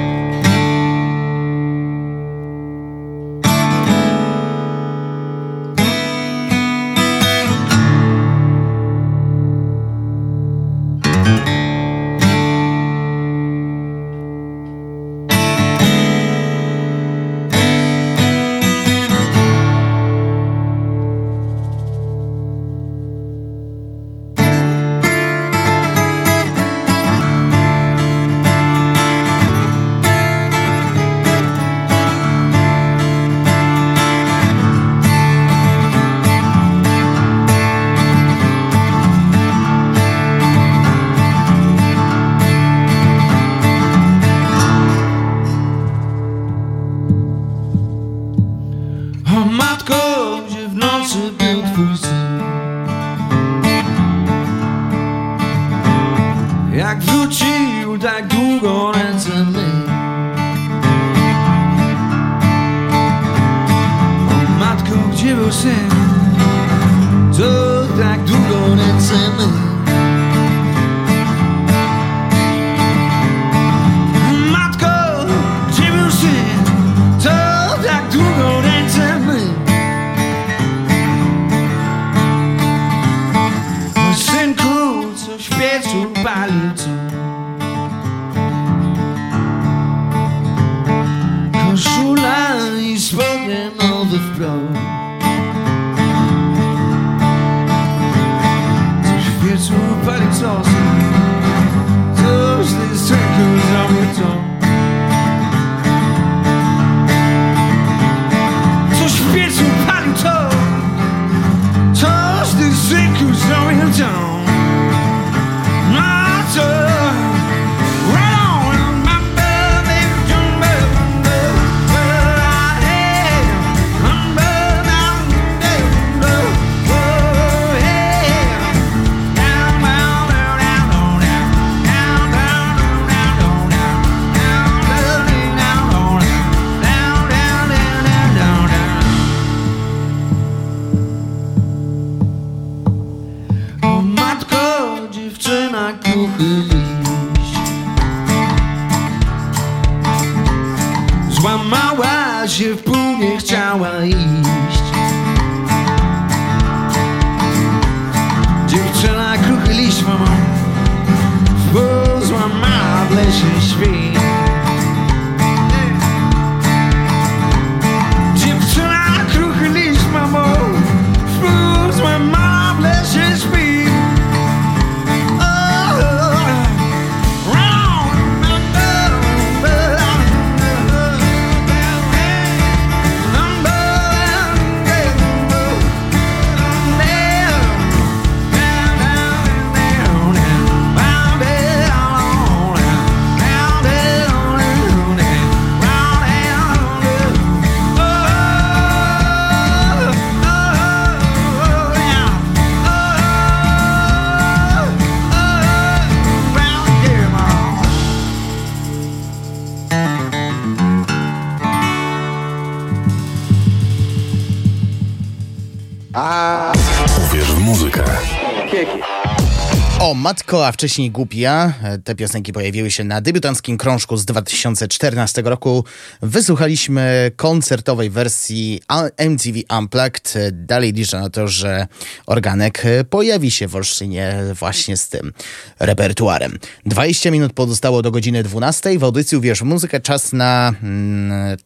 Matt Matko, a wcześniej Głupia. Te piosenki pojawiły się na debiutanckim krążku z 2014 roku. Wysłuchaliśmy koncertowej wersji MTV Unplugged. Dalej liczę na to, że organek pojawi się w Olsztynie właśnie z tym repertuarem. 20 minut pozostało do godziny 12. W audycji Uwierz w muzykę czas na mm,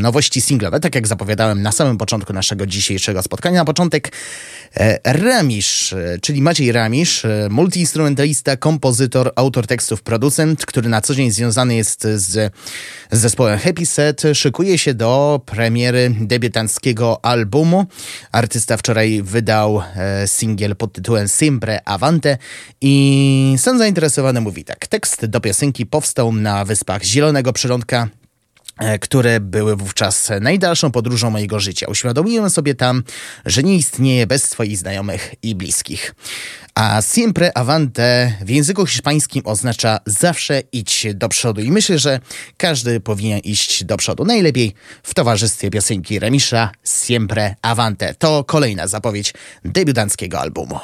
nowości singlowe. Tak jak zapowiadałem na samym początku naszego dzisiejszego spotkania. Na początek e, Ramisz, e, czyli Maciej Ramisz, e, multiinstrumentalista, kompozytor, autor tekstów, producent, który na co dzień związany jest z, zespołem Happy Set, szykuje się do premiery debiutanckiego albumu. Artysta wczoraj wydał e, singiel pod tytułem Sempre Avante i sam zainteresowany mówi tak. Tekst do piosenki powstał na wyspach Zielonego Przyrądka e, które były wówczas najdalszą podróżą mojego życia. Uświadomiłem sobie tam, że nie istnieje bez swoich znajomych i bliskich. A siempre avante w języku hiszpańskim oznacza zawsze idź do przodu. I myślę, że każdy powinien iść do przodu. Najlepiej w towarzystwie piosenki Remisza Siempre avante. To kolejna zapowiedź debiutanckiego albumu.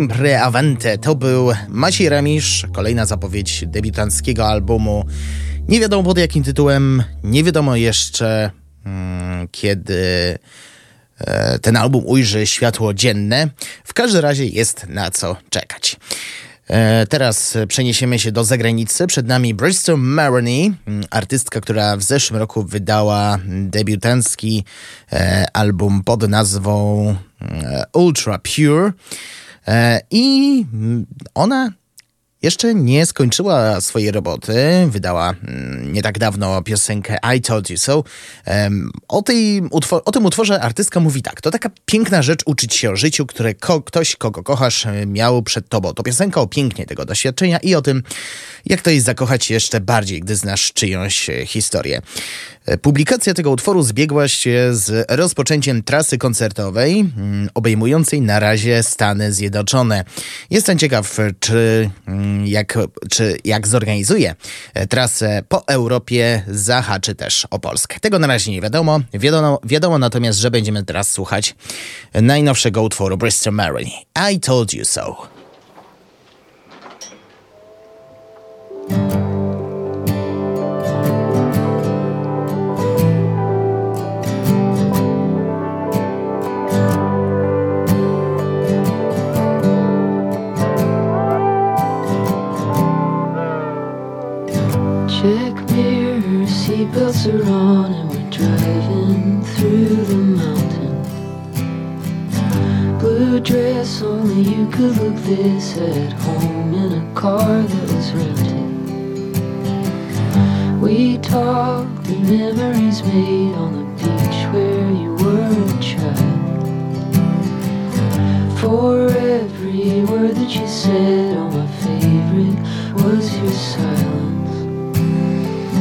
Siempre Avante to był Maciej Remisz, kolejna zapowiedź debiutanckiego albumu. Nie wiadomo pod jakim tytułem, nie wiadomo jeszcze mm, kiedy e, ten album ujrzy światło dzienne. W każdym razie jest na co czekać. E, Teraz przeniesiemy się do zagranicy. Przed nami Bristol Maroney, mm, artystka, która w zeszłym roku wydała debiutancki e, album pod nazwą e, Ultra Pure. E, I ona jeszcze nie skończyła swojej roboty. Wydała nie tak dawno piosenkę I Told You So. O, tej, o tym utworze artystka mówi tak. To taka piękna rzecz uczyć się o życiu, które ko- ktoś, kogo kochasz, e, miał przed tobą. To piosenka o pięknie tego doświadczenia i o tym, jak to jest zakochać jeszcze bardziej, gdy znasz czyjąś e, historię. E, Publikacja tego utworu zbiegła się z rozpoczęciem trasy koncertowej mm, obejmującej na razie Stany Zjednoczone. Jestem ciekaw, czy mm, jak, czy jak zorganizuje e, trasę po Europie, zahaczy też o Polskę. Tego na razie nie wiadomo. Wiadomo, wiadomo natomiast, że będziemy teraz słuchać najnowszego utworu Bristol Mary. I told you so. Seatbelts are on, and we're driving through the mountains. Blue dress, only you could look this at home in a car that was rented. We talked the memories made on the beach where you were a child. For every word that you said, oh, my favorite was your silence.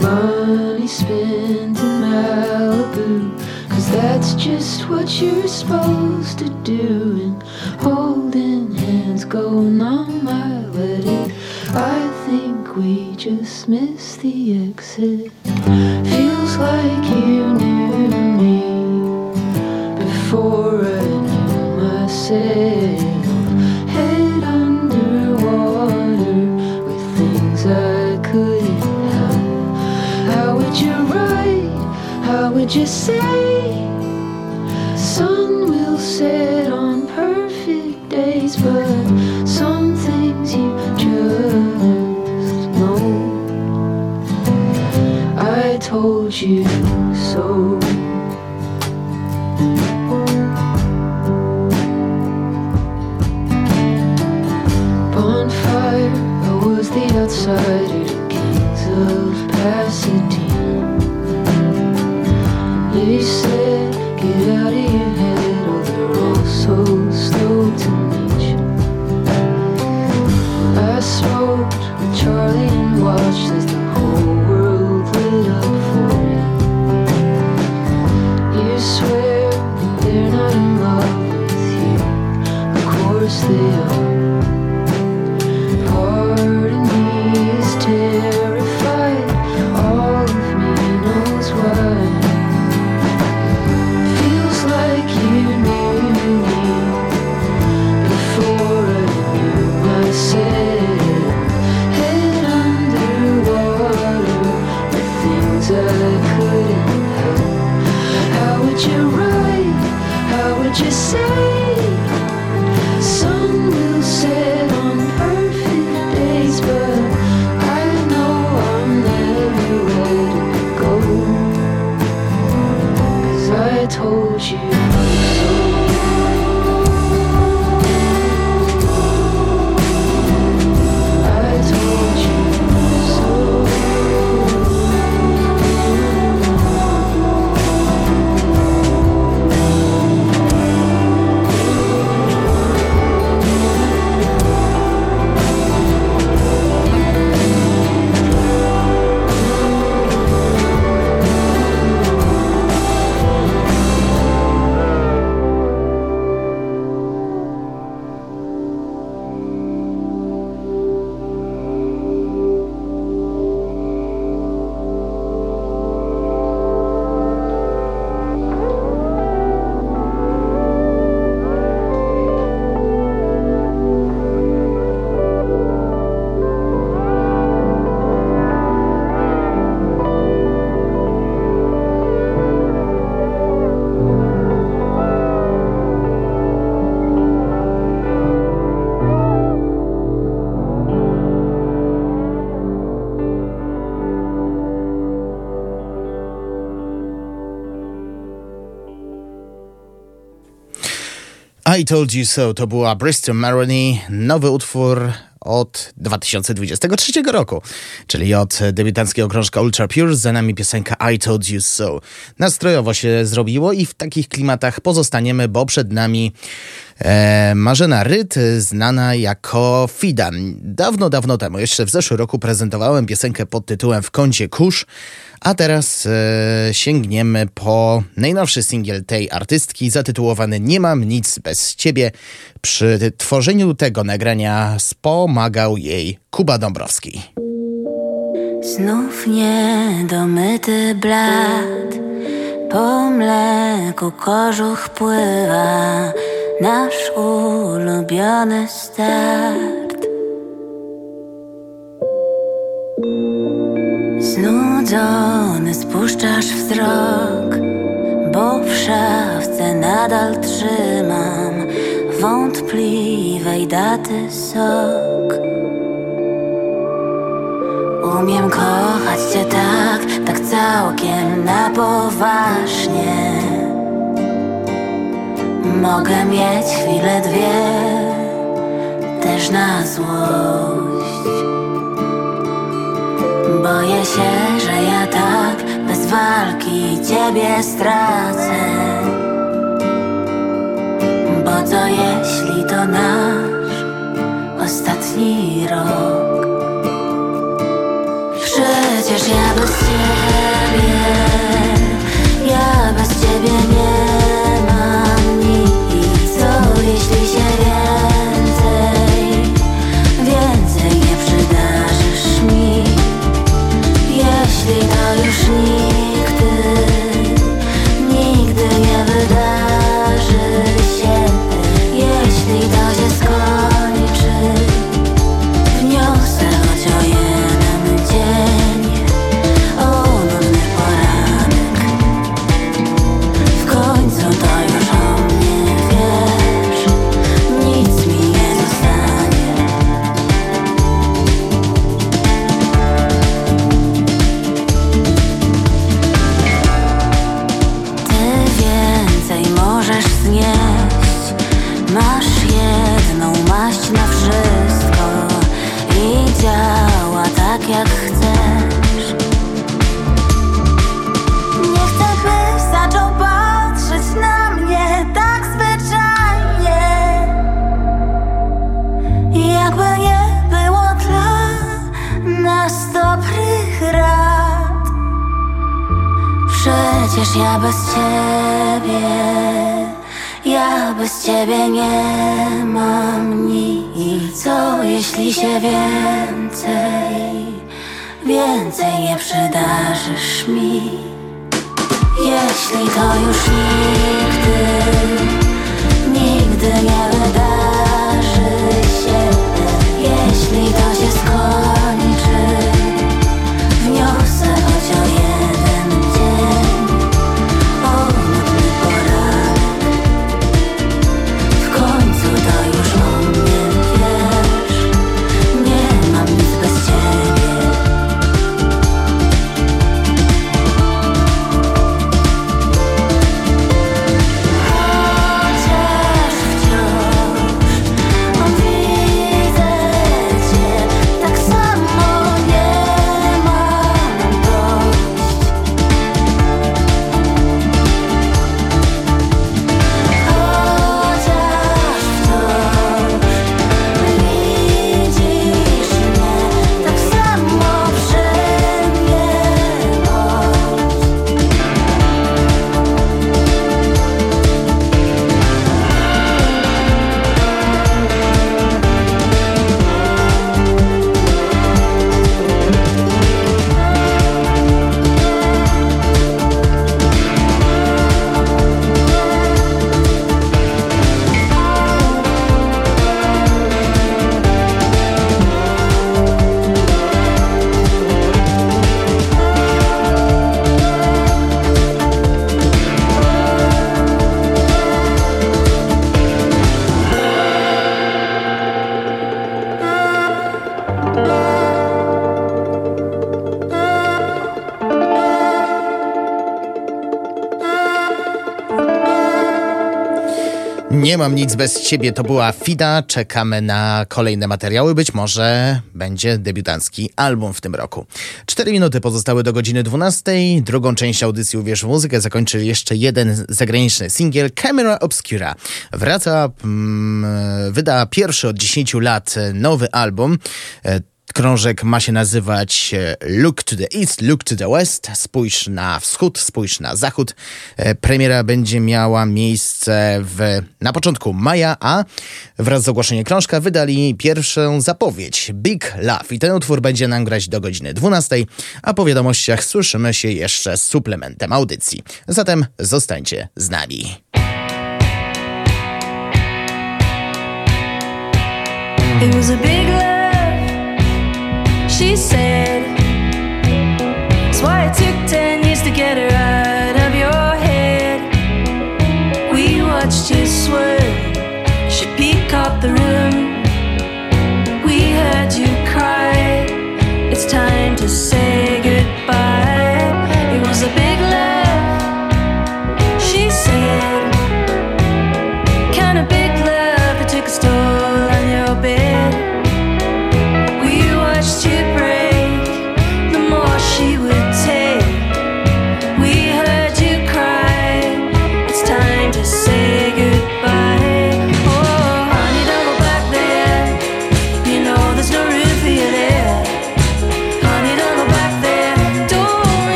Money spent in Malibu, cause that's just what you're supposed to do. And holding hands, going on my wedding. I think we just missed the exit. Feels like you knew me before I knew myself. Would you say? Sun will set on perfect days, but some things you just know. I told you so. Bonfire, was the outsider kings of Pasadena. They said, I Told You So to była Bristol Maroney, nowy utwór od 2023 roku, czyli od debiutanckiego krążka Ultra Pure, za nami piosenka I Told You So. Nastrojowo się zrobiło i w takich klimatach pozostaniemy, bo przed nami Marzena Ryt, znana jako Fidan. Dawno, dawno temu, jeszcze w zeszłym roku prezentowałem piosenkę pod tytułem W kącie kurz, a teraz e, sięgniemy po najnowszy singiel tej artystki zatytułowany Nie mam nic bez ciebie. Przy tworzeniu tego nagrania wspomagał jej Kuba Dąbrowski. Znów niedomyty blat Po mleku kożuch pływa Nasz ulubiony start. Znudzony spuszczasz wzrok Bo w szafce nadal trzymam Wątpliwej daty sok. Umiem kochać cię tak, tak całkiem na poważnie Mogę mieć chwilę dwie, też na złość. Boję się, że ja tak bez walki ciebie stracę. Bo co jeśli to nasz ostatni rok mam nic bez ciebie, to była Fida. Czekamy na kolejne materiały. Być może będzie debiutancki album w tym roku. Cztery minuty pozostały do godziny 12. Drugą część audycji Uwierz w muzykę zakończy jeszcze jeden zagraniczny singiel Camera Obscura. Wraca, mm, wyda pierwszy od 10 lat nowy album. Krążek ma się nazywać e, Look to the East, Look to the West. Spójrz na wschód, spójrz na zachód. E, Premiera będzie miała miejsce w, na początku maja, a wraz z ogłoszeniem krążka wydali pierwszą zapowiedź Big Love. I ten utwór będzie nam grać do godziny 12, a po wiadomościach słyszymy się jeszcze z suplementem audycji. Zatem zostańcie z nami. It was a big love, she said. That's why it took ten years to get her out of your head. We watched you swerve, she up the room. We heard you cry. It's time to say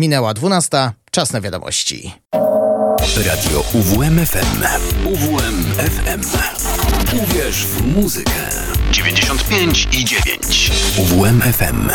Minęła 12, czas na wiadomości. Radio UWMFM. UWMFM. Uwierz w muzykę. 95 i 9. UWMFM.